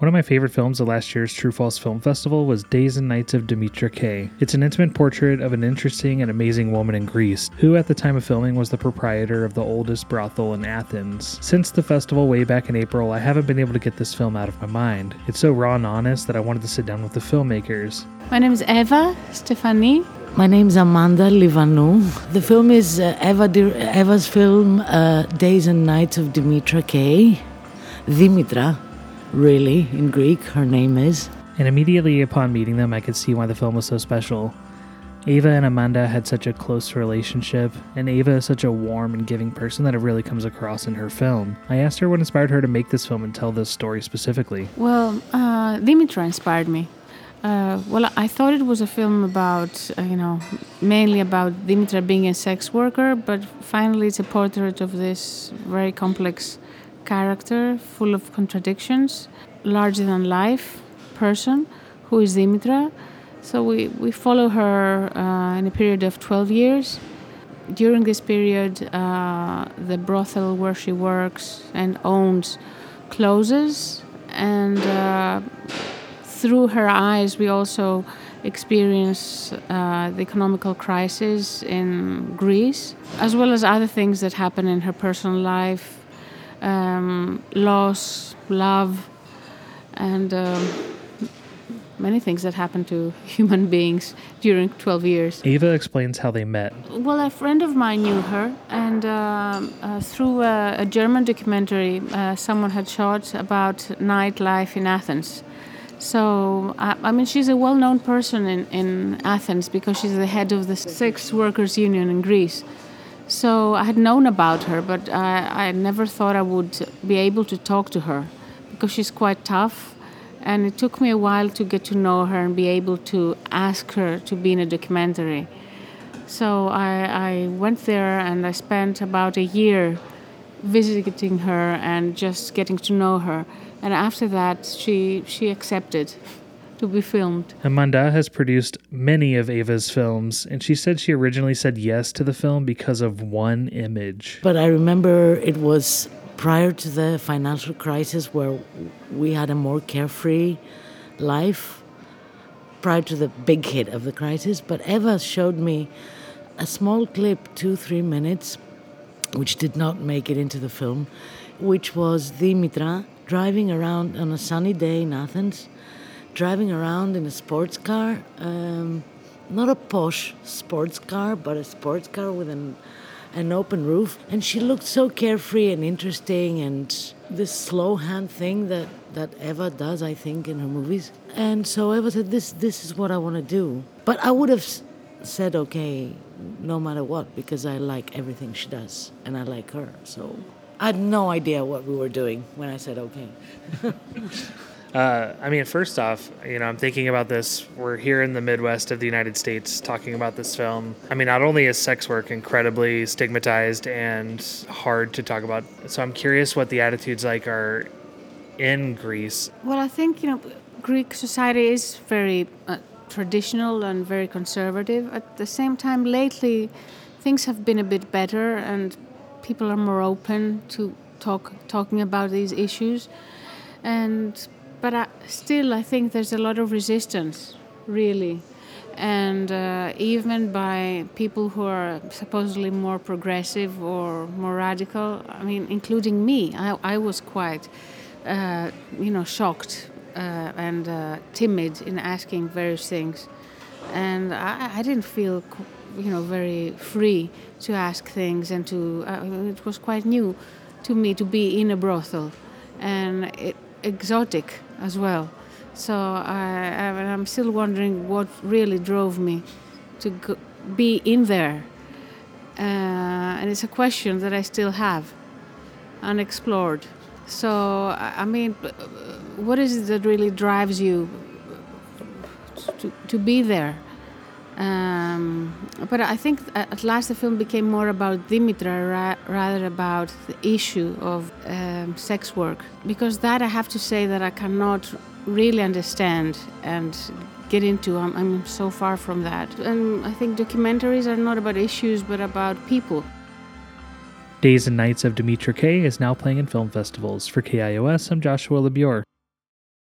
One of my favorite films of last year's True False Film Festival was Days and Nights of Dimitra K. It's an intimate portrait of an interesting and amazing woman in Greece, who at the time of filming was the proprietor of the oldest brothel in Athens. Since the festival way back in April, I haven't been able to get this film out of my mind. It's so raw and honest that I wanted to sit down with the filmmakers. My name is Eva Stefani. My name is Amanda Livanou. The film is uh, Eva Eva's film, uh, Days and Nights of Dimitra K. Dimitra really, in Greek, her name is. And immediately upon meeting them, I could see why the film was so special. Ava and Amanda had such a close relationship, and Ava is such a warm and giving person that it really comes across in her film. I asked her what inspired her to make this film and tell this story specifically. Well, uh, Dimitra inspired me. Uh, well, I thought it was a film about, uh, you know, mainly about Dimitra being a sex worker, but finally it's a portrait of this very complex character full of contradictions, larger than life person who is Dimitra. So we, we follow her uh, in a period of 12 years. During this period, uh, the brothel where she works and owns closes, and uh, through her eyes, we also experience uh, the economical crisis in Greece, as well as other things that happen in her personal life um, loss, love, and um, many things that happen to human beings during 12 years. Ava explains how they met. Well, a friend of mine knew her, and uh, uh, through a, a, German documentary, uh, someone had shot about nightlife in Athens. So, I, I mean, she's a well known person in, in Athens because she's the head of the Sex Workers Union in Greece. So I had known about her, but I, I never thought I would be able to talk to her because she's quite tough. And it took me a while to get to know her and be able to ask her to be in a documentary. So I, I went there and I spent about a year visiting her and just getting to know her. And after that, she, she accepted to be filmed. Amanda has produced many of Ava's films, and she said she originally said yes to the film because of one image. But I remember it was prior to the financial crisis where we had a more carefree life, prior to the big hit of the crisis. But Eva showed me a small clip, two, three minutes, which did not make it into the film, which was Dimitra driving around on a sunny day in Athens driving around in a sports car, um, not a posh sports car, but a sports car with an an open roof, and she looked so carefree and interesting, and this slow hand thing that that Eva does, I think, in her movies. And so Eva said, "This this is what I want to do," but I would have said okay no matter what because I like everything she does and I like her. So I had no idea what we were doing when I said okay. Uh, I mean, first off, you know, I'm thinking about this. We're here in the Midwest of the United States talking about this film. I mean, not only is sex work incredibly stigmatized and hard to talk about, so I'm curious what the attitudes like are in Greece. Well, I think, you know, Greek society is very uh, traditional and very conservative. At the same time, lately, things have been a bit better and people are more open to talk talking about these issues. And but I, still, I think there's a lot of resistance, really. And uh, even by people who are supposedly more progressive or more radical, I mean, including me, I, I was quite, uh, you know, shocked uh, and uh, timid in asking various things. And I, I, didn't feel, you know, very free to ask things and to, uh, it was quite new to me to be in a brothel. And it, exotic as well. So I, I, am still wondering what really drove me to go, be in there. Uh, and it's a question that I still have unexplored. So, I mean, what is it that really drives you to, to be there? Um, but I think at last the film became more about Dimitra ra- rather about the issue of um, sex work. Because that I have to say that I cannot really understand and get into. I'm, I'm so far from that. And I think documentaries are not about issues but about people. Days and Nights of Dimitra K is now playing in film festivals. For KIOS, I'm Joshua LeBure.